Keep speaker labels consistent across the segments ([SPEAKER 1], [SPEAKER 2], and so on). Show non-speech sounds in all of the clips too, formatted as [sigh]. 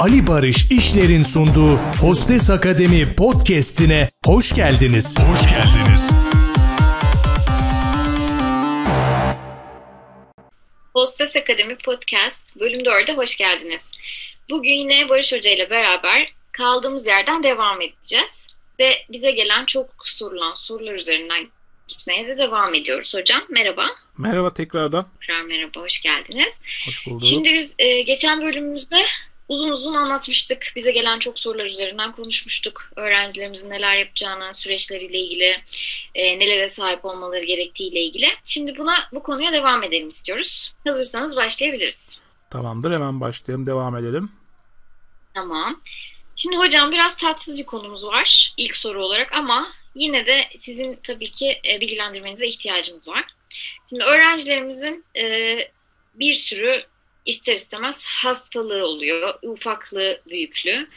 [SPEAKER 1] Ali Barış İşler'in sunduğu Hostes Akademi podcast'ine hoş geldiniz. Hoş geldiniz.
[SPEAKER 2] Hostes Akademi Podcast bölüm 4'e hoş geldiniz. Bugün yine Barış Hoca ile beraber kaldığımız yerden devam edeceğiz. Ve bize gelen çok sorulan sorular üzerinden gitmeye de devam ediyoruz hocam. Merhaba.
[SPEAKER 3] Merhaba tekrardan.
[SPEAKER 2] Tekrar merhaba, hoş geldiniz.
[SPEAKER 3] Hoş bulduk.
[SPEAKER 2] Şimdi biz e, geçen bölümümüzde uzun uzun anlatmıştık. Bize gelen çok sorular üzerinden konuşmuştuk. Öğrencilerimizin neler yapacağını, süreçleriyle ilgili, e, nelere sahip olmaları gerektiğiyle ilgili. Şimdi buna bu konuya devam edelim istiyoruz. Hazırsanız başlayabiliriz.
[SPEAKER 3] Tamamdır hemen başlayalım devam edelim.
[SPEAKER 2] Tamam. Şimdi hocam biraz tatsız bir konumuz var ilk soru olarak ama yine de sizin tabii ki e, bilgilendirmenize ihtiyacımız var. Şimdi öğrencilerimizin e, bir sürü ister istemez hastalığı oluyor. Ufaklı, büyüklü.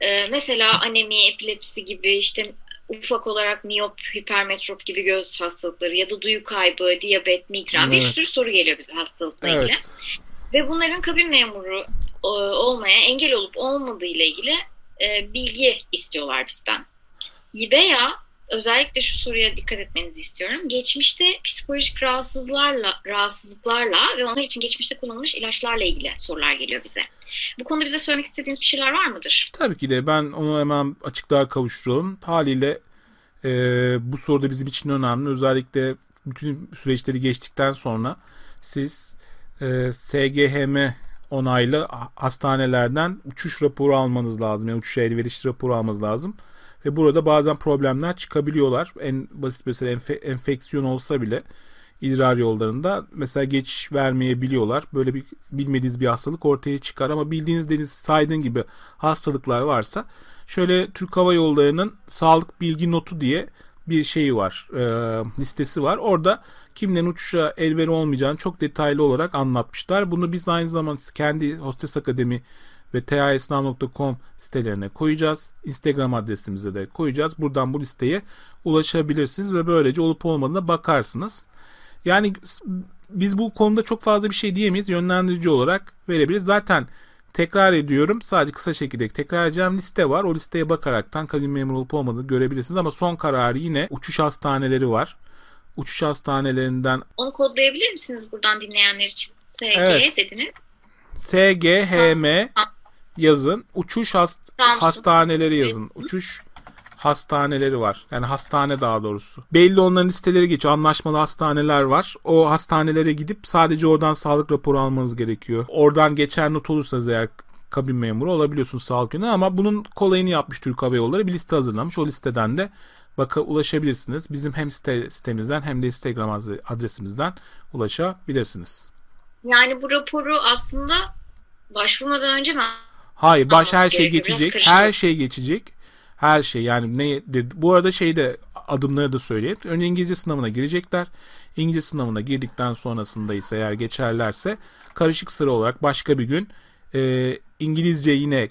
[SPEAKER 2] E, mesela anemi, epilepsi gibi işte ufak olarak miyop, hipermetrop gibi göz hastalıkları ya da duyu kaybı, diyabet, migren evet. bir sürü soru geliyor bize hastalıkla evet. ilgili. Ve bunların kabin memuru e, olmaya engel olup olmadığı ile ilgili e, bilgi istiyorlar bizden. Veya özellikle şu soruya dikkat etmenizi istiyorum. Geçmişte psikolojik rahatsızlarla, rahatsızlıklarla ve onlar için geçmişte kullanılmış ilaçlarla ilgili sorular geliyor bize. Bu konuda bize söylemek istediğiniz bir şeyler var mıdır?
[SPEAKER 3] Tabii ki de ben onu hemen açıklığa kavuşturalım. Haliyle e, bu soruda bizim için önemli. Özellikle bütün süreçleri geçtikten sonra siz e, SGHM onaylı hastanelerden uçuş raporu almanız lazım. Yani uçuşa elverişli raporu almanız lazım. Ve burada bazen problemler çıkabiliyorlar. En basit mesela enfe- enfeksiyon olsa bile idrar yollarında mesela geçiş vermeyebiliyorlar. Böyle bir bilmediğiniz bir hastalık ortaya çıkar ama bildiğiniz deniz saydığın gibi hastalıklar varsa şöyle Türk Hava Yolları'nın sağlık bilgi notu diye bir şeyi var, e, listesi var. Orada kimlerin uçuşa elveri olmayacağını çok detaylı olarak anlatmışlar. Bunu biz aynı zamanda kendi Hostes Akademi ve tasnav.com sitelerine koyacağız. Instagram adresimize de koyacağız. Buradan bu listeye ulaşabilirsiniz ve böylece olup olmadığına bakarsınız. Yani biz bu konuda çok fazla bir şey diyemeyiz. Yönlendirici olarak verebiliriz. Zaten tekrar ediyorum. Sadece kısa şekilde tekrar edeceğim liste var. O listeye bakaraktan kabin memuru olup olmadığını görebilirsiniz. Ama son kararı yine uçuş hastaneleri var. Uçuş hastanelerinden...
[SPEAKER 2] Onu kodlayabilir misiniz buradan dinleyenler için? SG evet. dediniz.
[SPEAKER 3] SGHM yazın. Uçuş hast hastaneleri yazın. Uçuş hastaneleri var. Yani hastane daha doğrusu. Belli onların listeleri geçiyor. Anlaşmalı hastaneler var. O hastanelere gidip sadece oradan sağlık raporu almanız gerekiyor. Oradan geçen not olursanız eğer kabin memuru olabiliyorsunuz sağlık yönü ama bunun kolayını yapmış Türk Hava Yolları bir liste hazırlamış. O listeden de baka ulaşabilirsiniz. Bizim hem site, sitemizden hem de Instagram adresimizden ulaşabilirsiniz.
[SPEAKER 2] Yani bu raporu aslında başvurmadan önce mi?
[SPEAKER 3] Hayır, baş her şey geçecek. Her şey geçecek. Her şey yani ne bu arada şeyde adımları da söyleyeyim. Önce İngilizce sınavına girecekler. İngilizce sınavına girdikten sonrasında ise eğer geçerlerse karışık sıra olarak başka bir gün e, İngilizce yine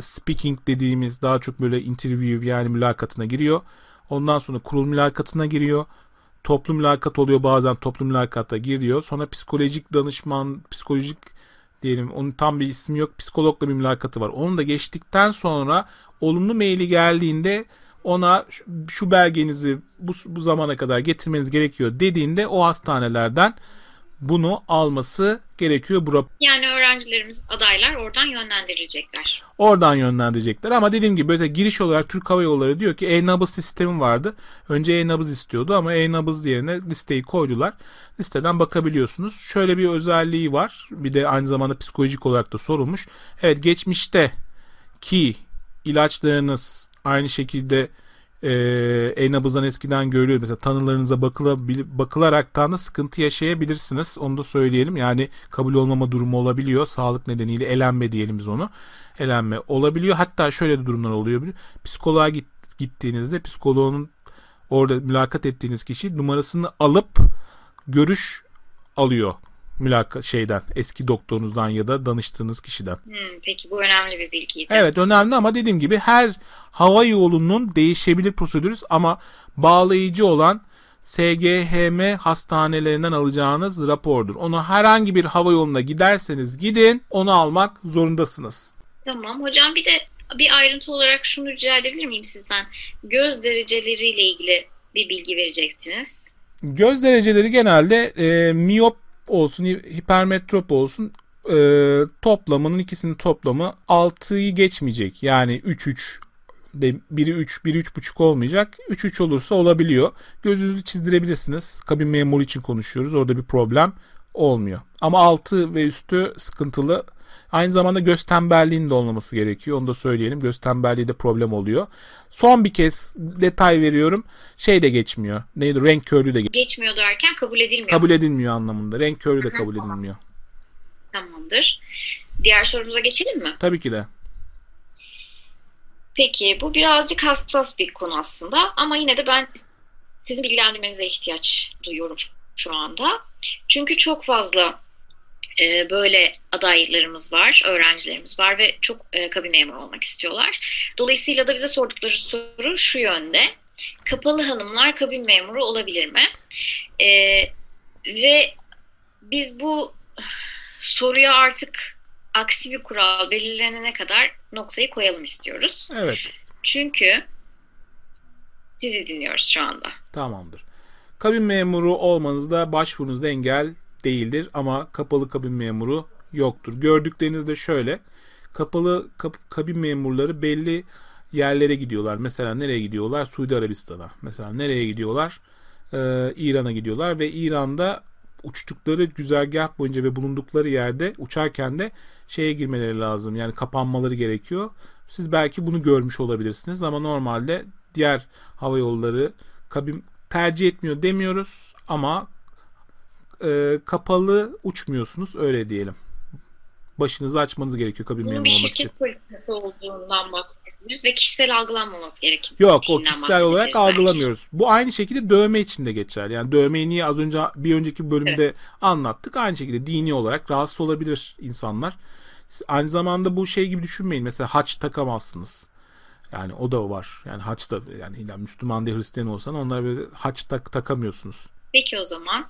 [SPEAKER 3] speaking dediğimiz daha çok böyle interview yani mülakatına giriyor. Ondan sonra kurul mülakatına giriyor. Toplum mülakat oluyor bazen toplum mülakata giriyor. Sonra psikolojik danışman, psikolojik diyelim onun tam bir ismi yok psikologla bir mülakatı var. Onu da geçtikten sonra olumlu maili geldiğinde ona şu belgenizi bu, bu zamana kadar getirmeniz gerekiyor dediğinde o hastanelerden bunu alması gerekiyor. Bura...
[SPEAKER 2] Yani öğrencilerimiz, adaylar oradan yönlendirilecekler.
[SPEAKER 3] Oradan yönlendirecekler ama dediğim gibi böyle giriş olarak Türk Hava Yolları diyor ki e-nabız sistemi vardı. Önce e-nabız istiyordu ama e-nabız yerine listeyi koydular. Listeden bakabiliyorsunuz. Şöyle bir özelliği var. Bir de aynı zamanda psikolojik olarak da sorulmuş. Evet geçmişte ki ilaçlarınız aynı şekilde e, e-nabızdan eskiden görülüyor. Mesela tanılarınıza bakıla, bakılaraktan da sıkıntı yaşayabilirsiniz. Onu da söyleyelim. Yani kabul olmama durumu olabiliyor. Sağlık nedeniyle elenme diyelim biz onu. Elenme olabiliyor. Hatta şöyle de durumlar oluyor. Psikoloğa git, gittiğinizde psikoloğun orada mülakat ettiğiniz kişi numarasını alıp görüş alıyor mülaka şeyden eski doktorunuzdan ya da danıştığınız kişiden.
[SPEAKER 2] Hmm, peki bu önemli bir bilgiydi.
[SPEAKER 3] Evet önemli ama dediğim gibi her hava yolunun değişebilir prosedürü ama bağlayıcı olan SGHM hastanelerinden alacağınız rapordur. Onu herhangi bir hava yoluna giderseniz gidin onu almak zorundasınız.
[SPEAKER 2] Tamam. Hocam bir de bir ayrıntı olarak şunu rica edebilir miyim sizden? Göz dereceleriyle ilgili bir bilgi vereceksiniz.
[SPEAKER 3] Göz dereceleri genelde e, miyop olsun, hipermetrop olsun e, toplamının ikisinin toplamı 6'yı geçmeyecek. Yani 3-3 de biri 3, biri 3,5 olmayacak. 3-3 olursa olabiliyor. Gözünüzü çizdirebilirsiniz. Kabin memuru için konuşuyoruz. Orada bir problem olmuyor. Ama altı ve üstü sıkıntılı. Aynı zamanda göz tembelliğinin de olmaması gerekiyor. Onu da söyleyelim. Göz tembelliği de problem oluyor. Son bir kez detay veriyorum. Şey de geçmiyor. Neydi? Renk körlüğü de
[SPEAKER 2] geçmiyor derken kabul edilmiyor.
[SPEAKER 3] Kabul edilmiyor anlamında. Renk körlüğü de kabul edilmiyor.
[SPEAKER 2] Tamamdır. Diğer sorumuza geçelim mi?
[SPEAKER 3] Tabii ki de.
[SPEAKER 2] Peki bu birazcık hassas bir konu aslında ama yine de ben sizin bilgilendirmenize ihtiyaç duyuyorum şu anda. Çünkü çok fazla e, böyle adaylarımız var, öğrencilerimiz var ve çok e, kabin memuru olmak istiyorlar. Dolayısıyla da bize sordukları soru şu yönde. Kapalı hanımlar kabin memuru olabilir mi? E, ve biz bu soruya artık aksi bir kural belirlenene kadar noktayı koyalım istiyoruz.
[SPEAKER 3] Evet.
[SPEAKER 2] Çünkü sizi dinliyoruz şu anda.
[SPEAKER 3] Tamamdır. Kabin memuru olmanızda başvurunuzda engel değildir ama kapalı kabin memuru yoktur. Gördükleriniz de şöyle. Kapalı kap, kabin memurları belli yerlere gidiyorlar. Mesela nereye gidiyorlar? Suudi Arabistan'a. Mesela nereye gidiyorlar? Ee, İran'a gidiyorlar ve İran'da uçtukları güzergah boyunca ve bulundukları yerde uçarken de şeye girmeleri lazım. Yani kapanmaları gerekiyor. Siz belki bunu görmüş olabilirsiniz ama normalde diğer hava yolları kabin tercih etmiyor demiyoruz ama e, kapalı uçmuyorsunuz öyle diyelim. Başınızı açmanız gerekiyor kabin memuru olmak için.
[SPEAKER 2] Bunun bir şirket politikası olduğundan bahsedebiliriz ve kişisel algılanmaması gerekiyor.
[SPEAKER 3] Yok o kişisel olarak belki. algılamıyoruz. Bu aynı şekilde dövme için de geçer. Yani dövmeyi niye az önce bir önceki bölümde evet. anlattık. Aynı şekilde dini olarak rahatsız olabilir insanlar. Aynı zamanda bu şey gibi düşünmeyin. Mesela haç takamazsınız. Yani o da var. Yani haç da yani Müslüman değil Hristiyan olsan onlara böyle haç tak, takamıyorsunuz.
[SPEAKER 2] Peki o zaman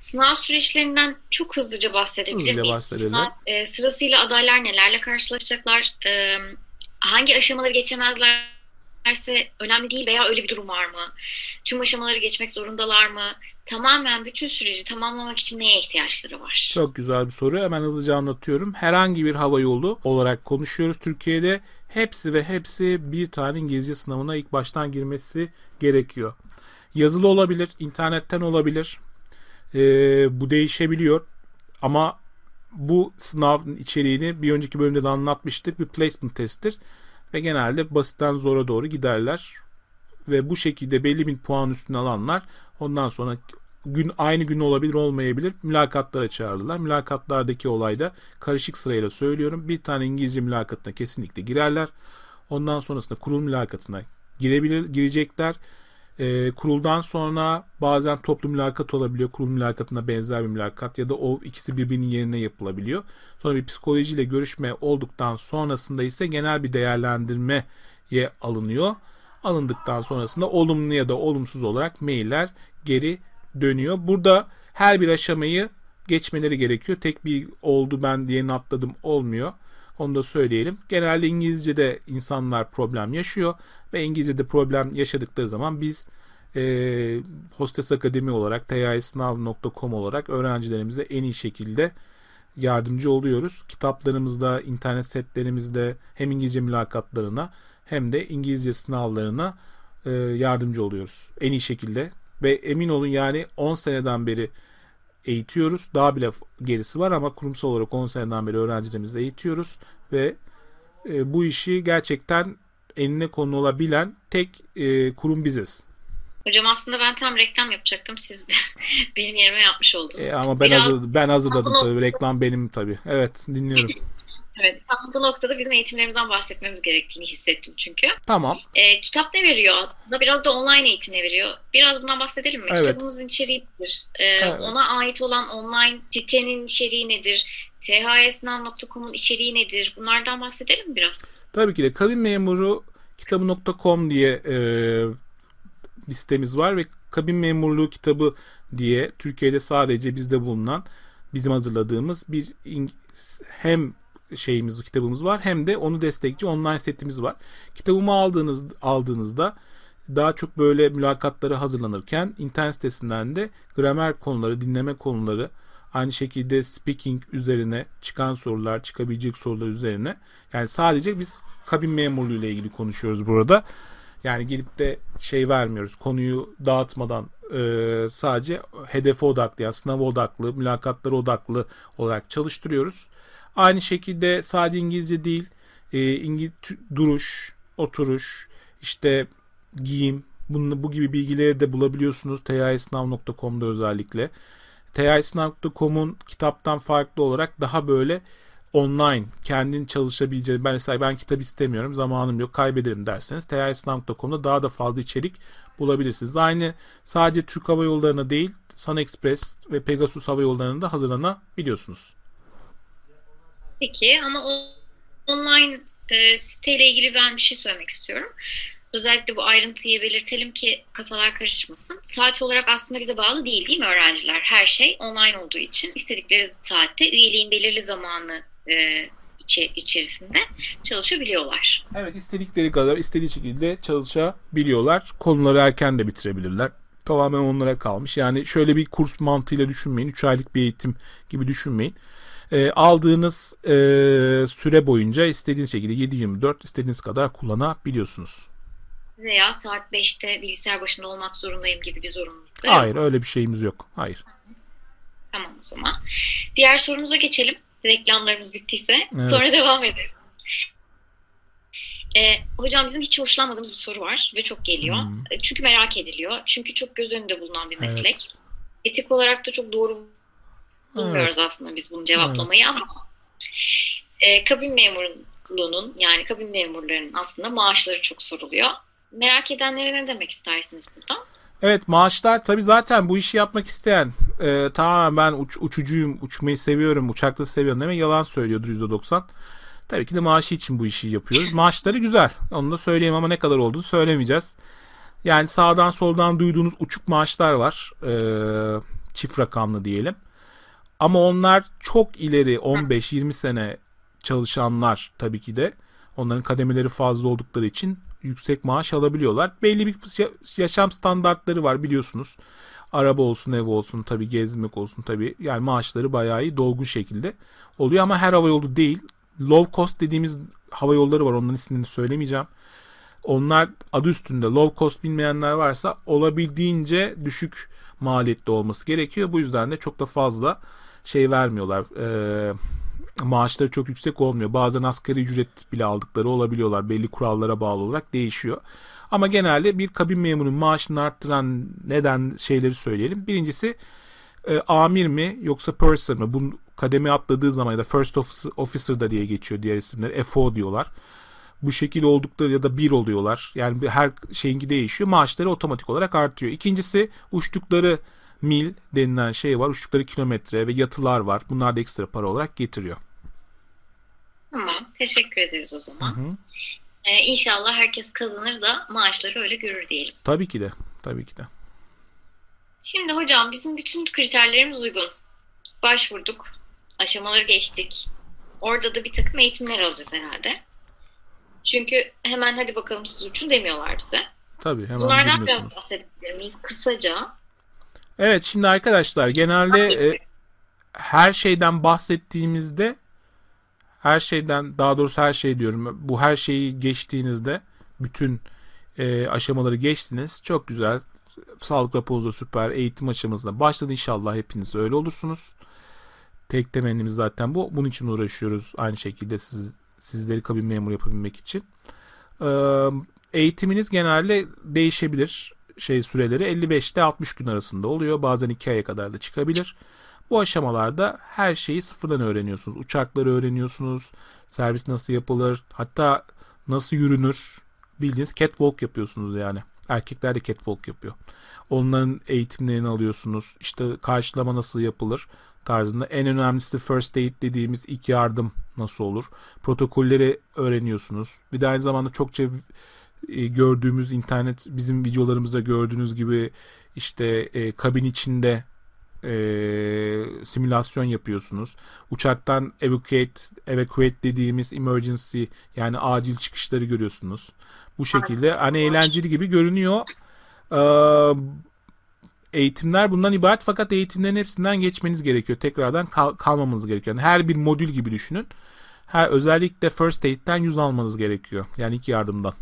[SPEAKER 2] Sınav süreçlerinden çok hızlıca bahsedebilir hızlıca miyiz? Sınav e, sırasıyla adaylar nelerle karşılaşacaklar? E, hangi aşamaları geçemezlerse önemli değil veya öyle bir durum var mı? Tüm aşamaları geçmek zorundalar mı? Tamamen bütün süreci tamamlamak için neye ihtiyaçları var?
[SPEAKER 3] Çok güzel bir soru. Hemen hızlıca anlatıyorum. Herhangi bir hava yolu olarak konuşuyoruz Türkiye'de. Hepsi ve hepsi bir tane İngilizce sınavına ilk baştan girmesi gerekiyor. Yazılı olabilir, internetten olabilir, e, bu değişebiliyor. Ama bu sınavın içeriğini bir önceki bölümde de anlatmıştık. Bir placement testtir. Ve genelde basitten zora doğru giderler. Ve bu şekilde belli bir puan üstüne alanlar ondan sonra gün aynı gün olabilir olmayabilir mülakatlara çağırırlar. Mülakatlardaki olayda karışık sırayla söylüyorum. Bir tane İngilizce mülakatına kesinlikle girerler. Ondan sonrasında kurul mülakatına girebilir, girecekler. E, kuruldan sonra bazen toplu mülakat olabiliyor. Kurul mülakatına benzer bir mülakat ya da o ikisi birbirinin yerine yapılabiliyor. Sonra bir psikolojiyle görüşme olduktan sonrasında ise genel bir değerlendirmeye alınıyor. Alındıktan sonrasında olumlu ya da olumsuz olarak mailler geri dönüyor. Burada her bir aşamayı geçmeleri gerekiyor. Tek bir oldu ben diye atladım olmuyor. Onu da söyleyelim. Genelde İngilizce'de insanlar problem yaşıyor ve İngilizce'de problem yaşadıkları zaman biz e, Hostes Akademi olarak tayisnav.com olarak öğrencilerimize en iyi şekilde yardımcı oluyoruz. Kitaplarımızda, internet setlerimizde hem İngilizce mülakatlarına hem de İngilizce sınavlarına e, yardımcı oluyoruz. En iyi şekilde ve emin olun yani 10 seneden beri eğitiyoruz. Daha bile gerisi var ama kurumsal olarak 10 seneden beri öğrencilerimizi eğitiyoruz ve e, bu işi gerçekten eline konu olabilen tek e, kurum biziz.
[SPEAKER 2] Hocam aslında ben tam reklam yapacaktım. Siz [laughs] benim yerime yapmış oldunuz.
[SPEAKER 3] E, ama ben, Biraz... hazır, ben hazırladım tabii. Reklam benim tabii. Evet dinliyorum. [laughs]
[SPEAKER 2] Evet, tam bu noktada bizim eğitimlerimizden bahsetmemiz gerektiğini hissettim çünkü.
[SPEAKER 3] Tamam.
[SPEAKER 2] E, kitap ne veriyor aslında? Biraz da online eğitim ne veriyor? Biraz bundan bahsedelim mi? Evet. Kitabımızın içeriği nedir? E, evet. Ona ait olan online sitenin içeriği nedir? thsnav.com'un içeriği nedir? Bunlardan bahsedelim mi biraz?
[SPEAKER 3] Tabii ki de kabin memuru kitabı.com diye e, listemiz var ve kabin memurluğu kitabı diye Türkiye'de sadece bizde bulunan bizim hazırladığımız bir hem şeyimiz, kitabımız var. Hem de onu destekçi online setimiz var. Kitabımı aldığınız aldığınızda daha çok böyle mülakatlara hazırlanırken internet sitesinden de gramer konuları, dinleme konuları, aynı şekilde speaking üzerine çıkan sorular, çıkabilecek sorular üzerine. Yani sadece biz kabin memurluğu ile ilgili konuşuyoruz burada. Yani gelip de şey vermiyoruz. Konuyu dağıtmadan e, sadece hedefe odaklı yani sınava odaklı, mülakatlara odaklı olarak çalıştırıyoruz. Aynı şekilde sadece İngilizce değil, e, İngiliz duruş, oturuş, işte giyim, bunu, bu gibi bilgileri de bulabiliyorsunuz tayisnav.com'da özellikle. tayisnav.com'un kitaptan farklı olarak daha böyle online kendin çalışabileceğin ben mesela ben kitap istemiyorum zamanım yok kaybederim derseniz tayisnav.com'da daha da fazla içerik bulabilirsiniz. Aynı sadece Türk Hava Yolları'na değil Sun Express ve Pegasus Hava Yolları'na da hazırlanabiliyorsunuz.
[SPEAKER 2] Peki ama online e, siteyle ilgili ben bir şey söylemek istiyorum. Özellikle bu ayrıntıyı belirtelim ki kafalar karışmasın. Saat olarak aslında bize bağlı değil değil mi öğrenciler? Her şey online olduğu için istedikleri saatte üyeliğin belirli zamanı e, içi, içerisinde çalışabiliyorlar.
[SPEAKER 3] Evet istedikleri kadar istediği şekilde çalışabiliyorlar. Konuları erken de bitirebilirler. Tamamen onlara kalmış. Yani şöyle bir kurs mantığıyla düşünmeyin. 3 aylık bir eğitim gibi düşünmeyin. E, aldığınız e, süre boyunca istediğiniz şekilde 7-24 istediğiniz kadar kullanabiliyorsunuz.
[SPEAKER 2] Veya saat 5'te bilgisayar başında olmak zorundayım gibi bir zorunluluk
[SPEAKER 3] Hayır öyle bir şeyimiz yok. Hayır.
[SPEAKER 2] Tamam o zaman. Diğer sorumuza geçelim. Reklamlarımız bittiyse. Evet. Sonra [laughs] devam ederiz. E, hocam bizim hiç hoşlanmadığımız bir soru var ve çok geliyor. Hmm. Çünkü merak ediliyor. Çünkü çok göz önünde bulunan bir meslek. Evet. Etik olarak da çok doğru bulmuyoruz evet. aslında biz bunu cevaplamayı evet. ama e, kabin memurluğunun yani kabin memurlarının aslında maaşları çok soruluyor. Merak edenlere ne demek istersiniz burada?
[SPEAKER 3] Evet maaşlar tabii zaten bu işi yapmak isteyen e, tamamen ben uç, uçucuyum, uçmayı seviyorum, uçakta seviyorum deme yalan söylüyordur %90. Tabii ki de maaşı için bu işi yapıyoruz. Maaşları güzel. Onu da söyleyeyim ama ne kadar olduğunu söylemeyeceğiz. Yani sağdan soldan duyduğunuz uçuk maaşlar var. E, çift rakamlı diyelim. Ama onlar çok ileri 15-20 sene çalışanlar tabii ki de. Onların kademeleri fazla oldukları için yüksek maaş alabiliyorlar. Belli bir yaşam standartları var biliyorsunuz. Araba olsun, ev olsun, tabii gezmek olsun tabii. Yani maaşları bayağı iyi, dolgun şekilde oluyor ama her hava yolu değil. Low cost dediğimiz hava yolları var. Onların ismini söylemeyeceğim. Onlar adı üstünde low cost bilmeyenler varsa olabildiğince düşük maliyetli olması gerekiyor. Bu yüzden de çok da fazla şey vermiyorlar. Ee, maaşları çok yüksek olmuyor. Bazen asgari ücret bile aldıkları olabiliyorlar. Belli kurallara bağlı olarak değişiyor. Ama genelde bir kabin memurunun maaşını arttıran neden şeyleri söyleyelim. Birincisi e, amir mi yoksa purser mı? Bu kademe atladığı zaman ya da first officer, da diye geçiyor diğer isimler. FO diyorlar. Bu şekilde oldukları ya da bir oluyorlar. Yani her şeyinki değişiyor. Maaşları otomatik olarak artıyor. İkincisi uçtukları mil denilen şey var. Uçtukları kilometre ve yatılar var. Bunlar da ekstra para olarak getiriyor.
[SPEAKER 2] Tamam. Teşekkür ederiz o zaman. Hı hı. Ee, inşallah herkes kazanır da maaşları öyle görür diyelim.
[SPEAKER 3] Tabii ki de. Tabii ki de.
[SPEAKER 2] Şimdi hocam bizim bütün kriterlerimiz uygun. Başvurduk. Aşamaları geçtik. Orada da bir takım eğitimler alacağız herhalde. Çünkü hemen hadi bakalım siz uçun demiyorlar bize.
[SPEAKER 3] Tabii hemen
[SPEAKER 2] Bunlardan biraz bahsedebilir miyiz kısaca?
[SPEAKER 3] Evet şimdi arkadaşlar genelde e, her şeyden bahsettiğimizde her şeyden daha doğrusu her şey diyorum bu her şeyi geçtiğinizde bütün e, aşamaları geçtiniz. Çok güzel. Sağlık raporunuz süper. Eğitim aşamasında başladı inşallah. Hepiniz öyle olursunuz. Tek temennimiz zaten bu. Bunun için uğraşıyoruz aynı şekilde siz sizleri kabin memuru yapabilmek için. Ee, eğitiminiz genelde değişebilir. Şey süreleri 55 ile 60 gün arasında oluyor. Bazen 2 aya kadar da çıkabilir bu aşamalarda her şeyi sıfırdan öğreniyorsunuz. Uçakları öğreniyorsunuz, servis nasıl yapılır, hatta nasıl yürünür. Bildiğiniz catwalk yapıyorsunuz yani. Erkekler de catwalk yapıyor. Onların eğitimlerini alıyorsunuz. İşte karşılama nasıl yapılır tarzında. En önemlisi first aid dediğimiz ilk yardım nasıl olur. Protokolleri öğreniyorsunuz. Bir de aynı zamanda çokça e, gördüğümüz internet bizim videolarımızda gördüğünüz gibi işte e, kabin içinde e, simülasyon yapıyorsunuz. Uçaktan evacuate, evacuate dediğimiz emergency yani acil çıkışları görüyorsunuz. Bu şekilde hani eğlenceli gibi görünüyor. Ee, eğitimler bundan ibaret fakat eğitimlerin hepsinden geçmeniz gerekiyor. Tekrardan kal- kalmamanız gerekiyor. Yani her bir modül gibi düşünün. Her özellikle first aid'den yüz almanız gerekiyor. Yani ilk yardımdan.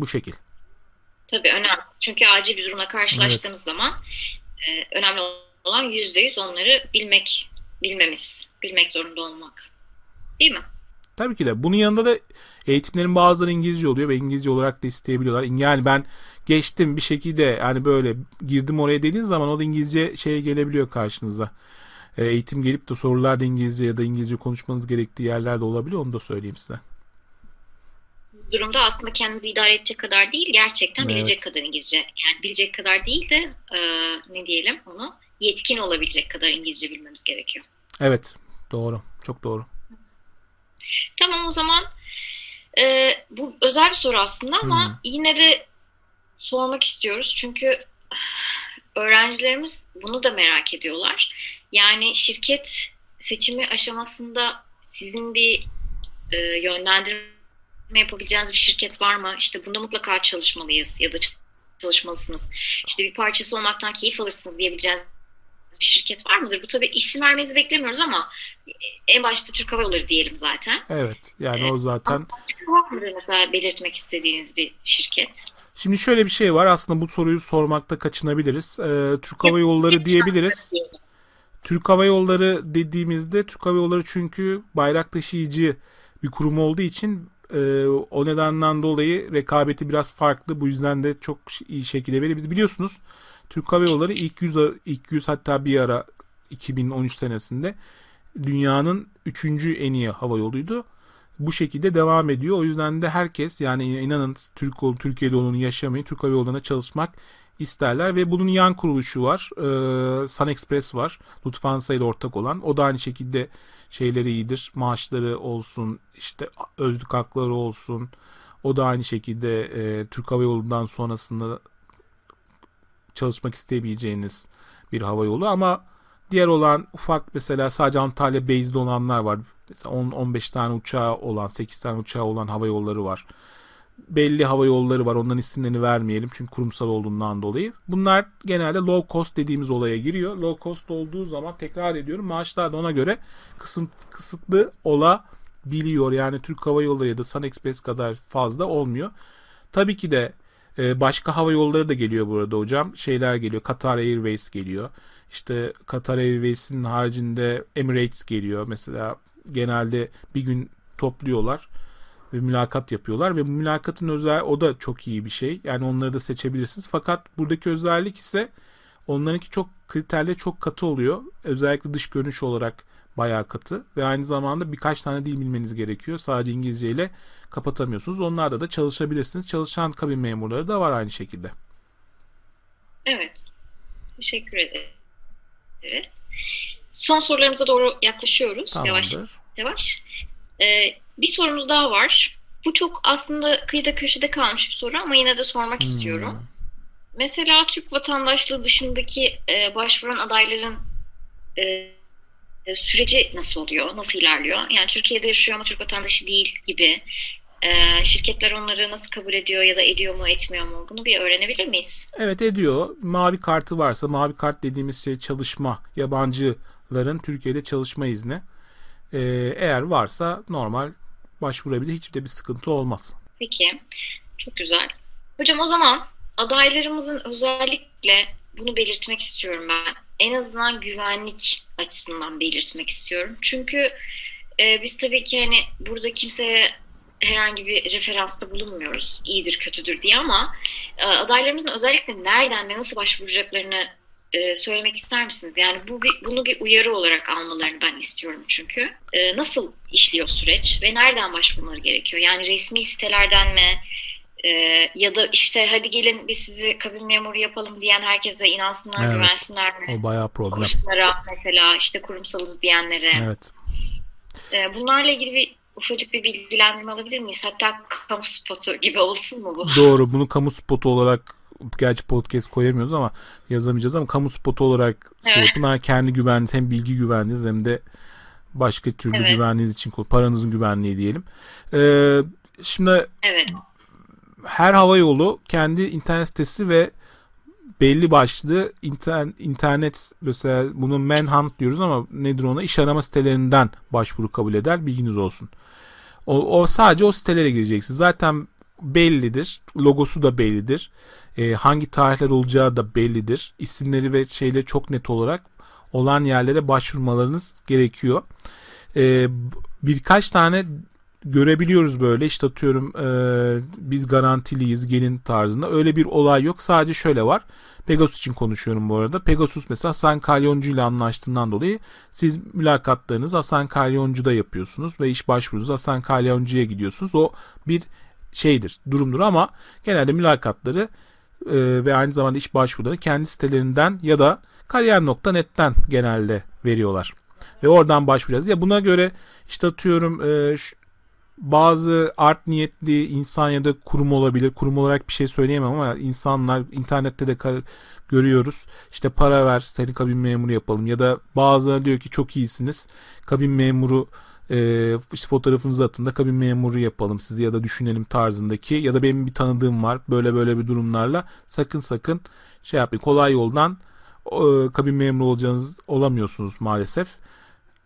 [SPEAKER 3] Bu şekil.
[SPEAKER 2] Tabii önemli. Çünkü acil bir durumla karşılaştığımız evet. zaman e, önemli olan yüzde yüz onları bilmek, bilmemiz, bilmek zorunda olmak. Değil mi?
[SPEAKER 3] Tabii ki de. Bunun yanında da eğitimlerin bazıları İngilizce oluyor ve İngilizce olarak da isteyebiliyorlar. Yani ben geçtim bir şekilde yani böyle girdim oraya dediğiniz zaman o da İngilizce şeye gelebiliyor karşınıza. E, eğitim gelip de sorular da İngilizce ya da İngilizce konuşmanız gerektiği yerlerde olabiliyor. Onu da söyleyeyim size
[SPEAKER 2] durumda aslında kendinizi idare edecek kadar değil, gerçekten evet. bilecek kadar İngilizce. Yani bilecek kadar değil de e, ne diyelim onu yetkin olabilecek kadar İngilizce bilmemiz gerekiyor.
[SPEAKER 3] Evet, doğru. Çok doğru.
[SPEAKER 2] Tamam o zaman e, bu özel bir soru aslında ama hmm. yine de sormak istiyoruz. Çünkü öğrencilerimiz bunu da merak ediyorlar. Yani şirket seçimi aşamasında sizin bir e, yönlendirme yapabileceğiniz bir şirket var mı? İşte bunda mutlaka çalışmalıyız ya da çalışmalısınız. İşte bir parçası olmaktan keyif alırsınız diyebileceğiniz bir şirket var mıdır? Bu tabii isim vermenizi beklemiyoruz ama en başta Türk Hava Yolları diyelim zaten.
[SPEAKER 3] Evet. Yani o zaten.
[SPEAKER 2] Türk Hava Yolları mesela belirtmek istediğiniz bir şirket.
[SPEAKER 3] Şimdi şöyle bir şey var. Aslında bu soruyu sormakta kaçınabiliriz. Ee, Türk Hava Yolları diyebiliriz. Türk Hava Yolları dediğimizde Türk Hava Yolları çünkü bayrak taşıyıcı bir kurum olduğu için e, o nedenden dolayı rekabeti biraz farklı. Bu yüzden de çok iyi şekilde verir. Biz biliyorsunuz Türk Hava Yolları ilk 100, ilk 100 hatta bir ara 2013 senesinde dünyanın 3. en iyi hava yoluydu. Bu şekilde devam ediyor. O yüzden de herkes yani inanın Türk Türkiye'de olduğunu yaşamayı Türk Hava Yolları'na çalışmak isterler ve bunun yan kuruluşu var. Ee, Sun Express var. Lufthansa ile ortak olan. O da aynı şekilde şeyleri iyidir. Maaşları olsun, işte özlük hakları olsun. O da aynı şekilde e, Türk Hava Yolu'ndan sonrasında çalışmak isteyebileceğiniz bir hava yolu ama diğer olan ufak mesela sadece Antalya based olanlar var. Mesela 10-15 tane uçağı olan, 8 tane uçağı olan hava yolları var belli hava yolları var. Onların isimlerini vermeyelim çünkü kurumsal olduğundan dolayı. Bunlar genelde low cost dediğimiz olaya giriyor. Low cost olduğu zaman tekrar ediyorum maaşlar da ona göre kısıt, kısıtlı olabiliyor. Yani Türk Hava Yolları ya da Sun Express kadar fazla olmuyor. Tabii ki de e, başka hava yolları da geliyor burada hocam. Şeyler geliyor. Qatar Airways geliyor. İşte Qatar Airways'in haricinde Emirates geliyor. Mesela genelde bir gün topluyorlar ve mülakat yapıyorlar ve bu mülakatın özel o da çok iyi bir şey. Yani onları da seçebilirsiniz. Fakat buradaki özellik ise onlarınki çok kriterleri çok katı oluyor. Özellikle dış görünüş olarak bayağı katı ve aynı zamanda birkaç tane dil bilmeniz gerekiyor. Sadece İngilizce ile kapatamıyorsunuz. Onlarda da çalışabilirsiniz. Çalışan kabin memurları da var aynı şekilde.
[SPEAKER 2] Evet. Teşekkür ederiz. Son sorularımıza doğru yaklaşıyoruz. Tamamdır. Yavaş yavaş. Ee, bir sorumuz daha var. Bu çok aslında kıyıda köşede kalmış bir soru ama yine de sormak hmm. istiyorum. Mesela Türk vatandaşlığı dışındaki e, başvuran adayların e, e, süreci nasıl oluyor? Nasıl ilerliyor? Yani Türkiye'de yaşıyor ama Türk vatandaşı değil gibi. E, şirketler onları nasıl kabul ediyor ya da ediyor mu etmiyor mu? Bunu bir öğrenebilir miyiz?
[SPEAKER 3] Evet ediyor. Mavi kartı varsa mavi kart dediğimiz şey çalışma yabancıların Türkiye'de çalışma izni. Ee, eğer varsa normal başvurabilir. Hiçbir de bir sıkıntı olmaz.
[SPEAKER 2] Peki. Çok güzel. Hocam o zaman adaylarımızın özellikle bunu belirtmek istiyorum ben. En azından güvenlik açısından belirtmek istiyorum. Çünkü e, biz tabii ki hani burada kimseye herhangi bir referansta bulunmuyoruz. İyidir, kötüdür diye ama e, adaylarımızın özellikle nereden ve nasıl başvuracaklarını e, söylemek ister misiniz? Yani bu bir, bunu bir uyarı olarak almalarını ben istiyorum çünkü. E, nasıl işliyor süreç ve nereden başvurmaları gerekiyor? Yani resmi sitelerden mi? E, ya da işte hadi gelin biz sizi kabin memuru yapalım diyen herkese inansınlar, evet, güvensinler mi?
[SPEAKER 3] O bayağı problem.
[SPEAKER 2] Koşullara mesela işte kurumsalız diyenlere.
[SPEAKER 3] Evet.
[SPEAKER 2] E, bunlarla ilgili bir ufacık bir bilgilendirme alabilir miyiz? Hatta kamu spotu gibi olsun mu bu?
[SPEAKER 3] Doğru. Bunu kamu spotu olarak gerçi podcast koyamıyoruz ama yazamayacağız ama kamu spotu olarak şey evet. yapın. kendi güvenliğiniz hem bilgi güvenliğiniz hem de başka türlü evet. güvenliğiniz için paranızın güvenliği diyelim. Ee, şimdi evet. her hava yolu kendi internet sitesi ve belli başlı internet, internet mesela bunu manhunt diyoruz ama nedir ona iş arama sitelerinden başvuru kabul eder bilginiz olsun. O, o sadece o sitelere gireceksiniz. Zaten bellidir. Logosu da bellidir. E, hangi tarihler olacağı da bellidir. İsimleri ve şeyleri çok net olarak olan yerlere başvurmalarınız gerekiyor. E, birkaç tane görebiliyoruz böyle işte atıyorum e, biz garantiliyiz gelin tarzında öyle bir olay yok sadece şöyle var Pegasus için konuşuyorum bu arada Pegasus mesela Hasan Kalyoncu ile anlaştığından dolayı siz mülakatlarınızı Hasan Kalyoncu'da yapıyorsunuz ve iş başvurunuz Hasan Kalyoncu'ya gidiyorsunuz o bir şeydir durumdur ama genelde mülakatları e, ve aynı zamanda iş başvuruları kendi sitelerinden ya da kariyer.net'ten genelde veriyorlar ve oradan başvuracağız. Ya buna göre işte atıyorum e, şu, bazı art niyetli insan ya da kurum olabilir. Kurum olarak bir şey söyleyemem ama insanlar internette de görüyoruz. İşte para ver seni kabin memuru yapalım ya da bazıları diyor ki çok iyisiniz kabin memuru e, işte fotoğrafınızı atın da kabin memuru yapalım sizi ya da düşünelim tarzındaki ya da benim bir tanıdığım var böyle böyle bir durumlarla sakın sakın şey yapmayın kolay yoldan e, kabin memuru olacağınız olamıyorsunuz maalesef.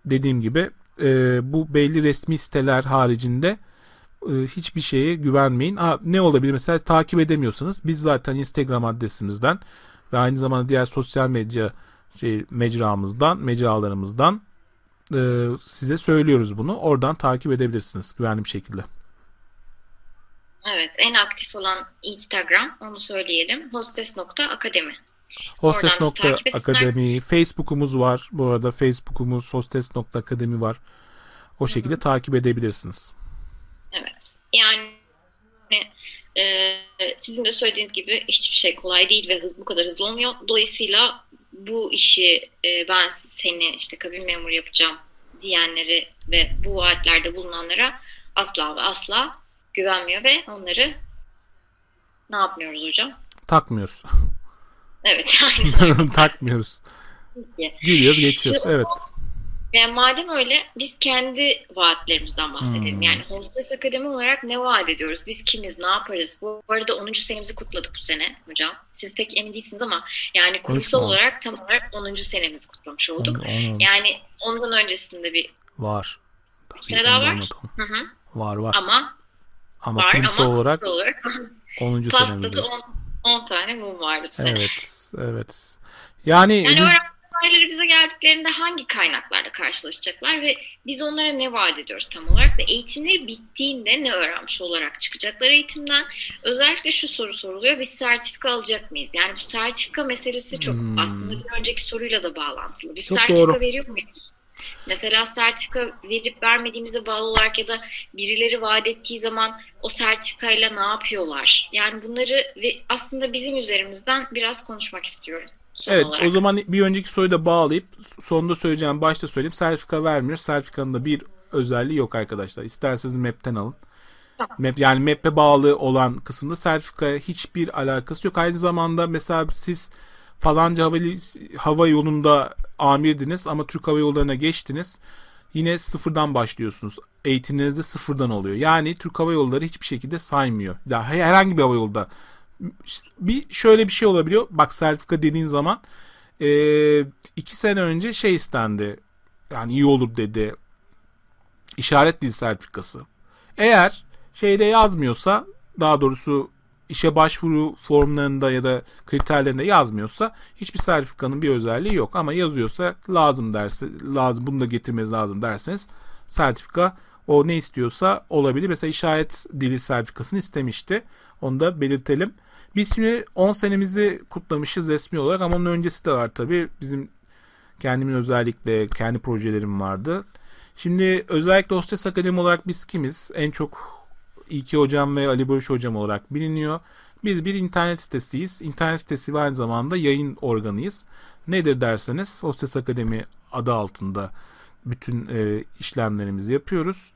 [SPEAKER 3] Dediğim gibi e, bu belli resmi siteler haricinde e, hiçbir şeye güvenmeyin. Ha, ne olabilir mesela takip edemiyorsanız biz zaten Instagram adresimizden ve aynı zamanda diğer sosyal medya şey mecramızdan, mecralarımızdan e, size söylüyoruz bunu. Oradan takip edebilirsiniz güvenli bir şekilde.
[SPEAKER 2] Evet, en aktif olan Instagram, onu söyleyelim. hostes.akademi.
[SPEAKER 3] Hostes.akademi. Facebook'umuz var. Bu arada Facebook'umuz hostes.akademi var. O şekilde Hı-hı. takip edebilirsiniz.
[SPEAKER 2] Evet. Yani e, sizin de söylediğiniz gibi hiçbir şey kolay değil ve hız bu kadar hızlı olmuyor. Dolayısıyla bu işi e, ben seni işte kabin memuru yapacağım diyenleri ve bu vaatlerde bulunanlara asla ve asla güvenmiyor ve onları ne yapmıyoruz hocam?
[SPEAKER 3] Takmıyoruz.
[SPEAKER 2] Evet. [laughs]
[SPEAKER 3] Takmıyoruz. Gülüyoruz geçiyoruz. Şimdi, evet.
[SPEAKER 2] Yani madem öyle biz kendi vaatlerimizden bahsedelim. Hmm. Yani Hostes Akademi olarak ne vaat ediyoruz? Biz kimiz? Ne yaparız? Bu arada 10. senemizi kutladık bu sene hocam. Siz pek emin değilsiniz ama yani kurumsal olarak tam olarak 10. senemizi kutlamış olduk. On, on, yani ondan öncesinde bir
[SPEAKER 3] var.
[SPEAKER 2] Tabii sene daha var.
[SPEAKER 3] Hı hı. Var var.
[SPEAKER 2] Ama
[SPEAKER 3] ama var, kurumsal ama olarak, olarak 10.
[SPEAKER 2] senemizdeyiz. 10 tane mum vardı bu sene.
[SPEAKER 3] Evet, evet. Yani,
[SPEAKER 2] yani öğrenci bize geldiklerinde hangi kaynaklarla karşılaşacaklar ve biz onlara ne vaat ediyoruz tam olarak ve eğitimleri bittiğinde ne öğrenmiş olarak çıkacaklar eğitimden. Özellikle şu soru soruluyor, biz sertifika alacak mıyız? Yani bu sertifika meselesi çok hmm. aslında bir önceki soruyla da bağlantılı. Biz çok sertifika doğru. veriyor muyuz? Mesela sertifika verip vermediğimize bağlı olarak ya da birileri vaat ettiği zaman o sertifikayla ne yapıyorlar? Yani bunları ve aslında bizim üzerimizden biraz konuşmak istiyorum.
[SPEAKER 3] Evet olarak. o zaman bir önceki soruyu da bağlayıp sonunda söyleyeceğim başta söyleyeyim. Sertifika vermiyor. Sertifikanın da bir özelliği yok arkadaşlar. İsterseniz map'ten alın. Map, yani map'e bağlı olan kısımda sertifika hiçbir alakası yok. Aynı zamanda mesela siz falanca hava, hava yolunda amirdiniz ama Türk Hava Yolları'na geçtiniz. Yine sıfırdan başlıyorsunuz. Eğitiminiz de sıfırdan oluyor. Yani Türk Hava Yolları hiçbir şekilde saymıyor. Ya herhangi bir hava yolda bir şöyle bir şey olabiliyor. Bak sertifika dediğin zaman e, iki sene önce şey istendi. Yani iyi olur dedi. İşaret dil sertifikası. Eğer şeyde yazmıyorsa daha doğrusu işe başvuru formlarında ya da kriterlerinde yazmıyorsa hiçbir sertifikanın bir özelliği yok. Ama yazıyorsa lazım derse lazım bunu da getirmeniz lazım derseniz sertifika o ne istiyorsa olabilir. Mesela işaret dili sertifikasını istemişti. Onu da belirtelim. Biz şimdi 10 senemizi kutlamışız resmi olarak ama onun öncesi de var tabii. Bizim kendimin özellikle kendi projelerim vardı. Şimdi özellikle Hostes Akademi olarak biz kimiz? En çok İlki Hocam ve Ali Barış Hocam olarak biliniyor. Biz bir internet sitesiyiz. İnternet sitesi ve aynı zamanda yayın organıyız. Nedir derseniz Hostes Akademi adı altında bütün e, işlemlerimizi yapıyoruz.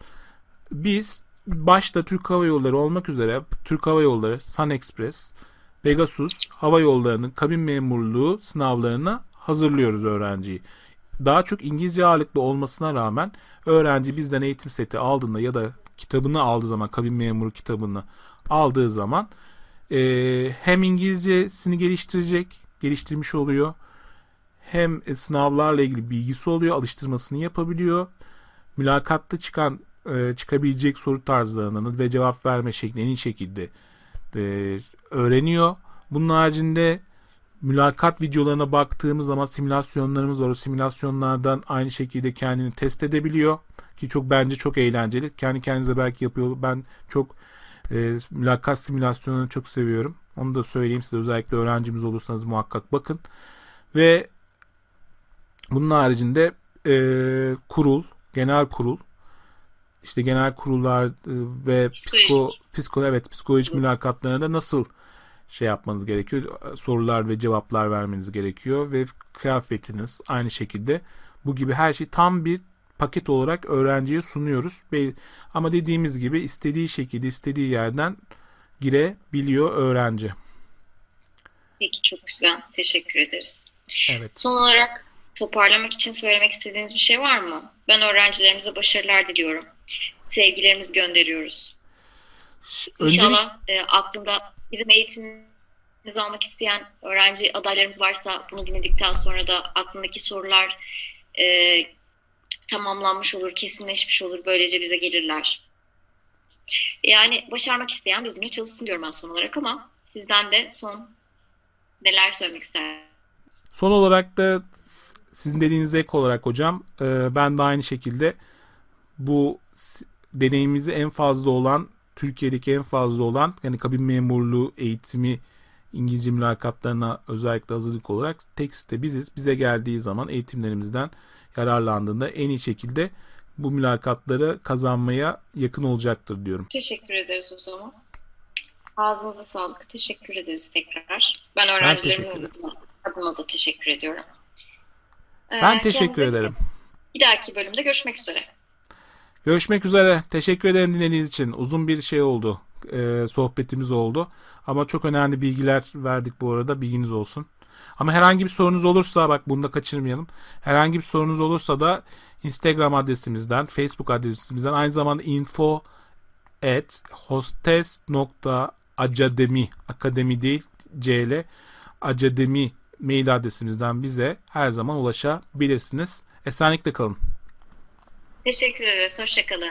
[SPEAKER 3] Biz başta Türk Hava Yolları olmak üzere Türk Hava Yolları, Sun Express, Pegasus hava yollarının kabin memurluğu sınavlarına hazırlıyoruz öğrenciyi. Daha çok İngilizce ağırlıklı olmasına rağmen öğrenci bizden eğitim seti aldığında ya da kitabını aldığı zaman kabin memuru kitabını aldığı zaman e, hem İngilizcesini geliştirecek, geliştirmiş oluyor. Hem sınavlarla ilgili bilgisi oluyor, alıştırmasını yapabiliyor. Mülakatta çıkan e, çıkabilecek soru tarzlarını ve cevap verme şeklini en şekilde e, öğreniyor. Bunun haricinde mülakat videolarına baktığımız zaman simülasyonlarımız var. O simülasyonlardan aynı şekilde kendini test edebiliyor. Ki çok bence çok eğlenceli. Kendi kendinize belki yapıyor. Ben çok e, mülakat simülasyonunu çok seviyorum. Onu da söyleyeyim size. Özellikle öğrencimiz olursanız muhakkak bakın. Ve bunun haricinde e, kurul, genel kurul işte genel kurullar e, ve psiko, psiko evet psikolojik mülakatlarında nasıl şey yapmanız gerekiyor. Sorular ve cevaplar vermeniz gerekiyor ve kıyafetiniz aynı şekilde bu gibi her şey tam bir paket olarak öğrenciye sunuyoruz. Ama dediğimiz gibi istediği şekilde istediği yerden girebiliyor öğrenci.
[SPEAKER 2] Peki çok güzel. Teşekkür ederiz.
[SPEAKER 3] Evet.
[SPEAKER 2] Son olarak toparlamak için söylemek istediğiniz bir şey var mı? Ben öğrencilerimize başarılar diliyorum. Sevgilerimizi gönderiyoruz. Öncelik... İnşallah e, aklında bizim eğitimimizi almak isteyen öğrenci adaylarımız varsa bunu dinledikten sonra da aklındaki sorular e, tamamlanmış olur, kesinleşmiş olur. Böylece bize gelirler. Yani başarmak isteyen bizimle çalışsın diyorum ben son olarak ama sizden de son neler söylemek ister?
[SPEAKER 3] Son olarak da sizin dediğiniz ek olarak hocam e, ben de aynı şekilde bu deneyimimizi en fazla olan Türkiye'deki en fazla olan yani kabin memurluğu eğitimi İngilizce mülakatlarına özellikle hazırlık olarak tek site biziz. Bize geldiği zaman eğitimlerimizden yararlandığında en iyi şekilde bu mülakatları kazanmaya yakın olacaktır diyorum.
[SPEAKER 2] Teşekkür ederiz o zaman. Ağzınıza sağlık. Teşekkür ederiz tekrar. Ben öğrencilerimin adına, adına da teşekkür ediyorum.
[SPEAKER 3] Ee, ben teşekkür ederim.
[SPEAKER 2] Bir dahaki bölümde görüşmek üzere.
[SPEAKER 3] Görüşmek üzere. Teşekkür ederim dinlediğiniz için. Uzun bir şey oldu. E, sohbetimiz oldu. Ama çok önemli bilgiler verdik bu arada. Bilginiz olsun. Ama herhangi bir sorunuz olursa bak bunu da kaçırmayalım. Herhangi bir sorunuz olursa da Instagram adresimizden, Facebook adresimizden aynı zamanda info at hostes.academy akademi değil cl academi mail adresimizden bize her zaman ulaşabilirsiniz. Esenlikle kalın.
[SPEAKER 2] Teşekkür ederiz. Hoşçakalın.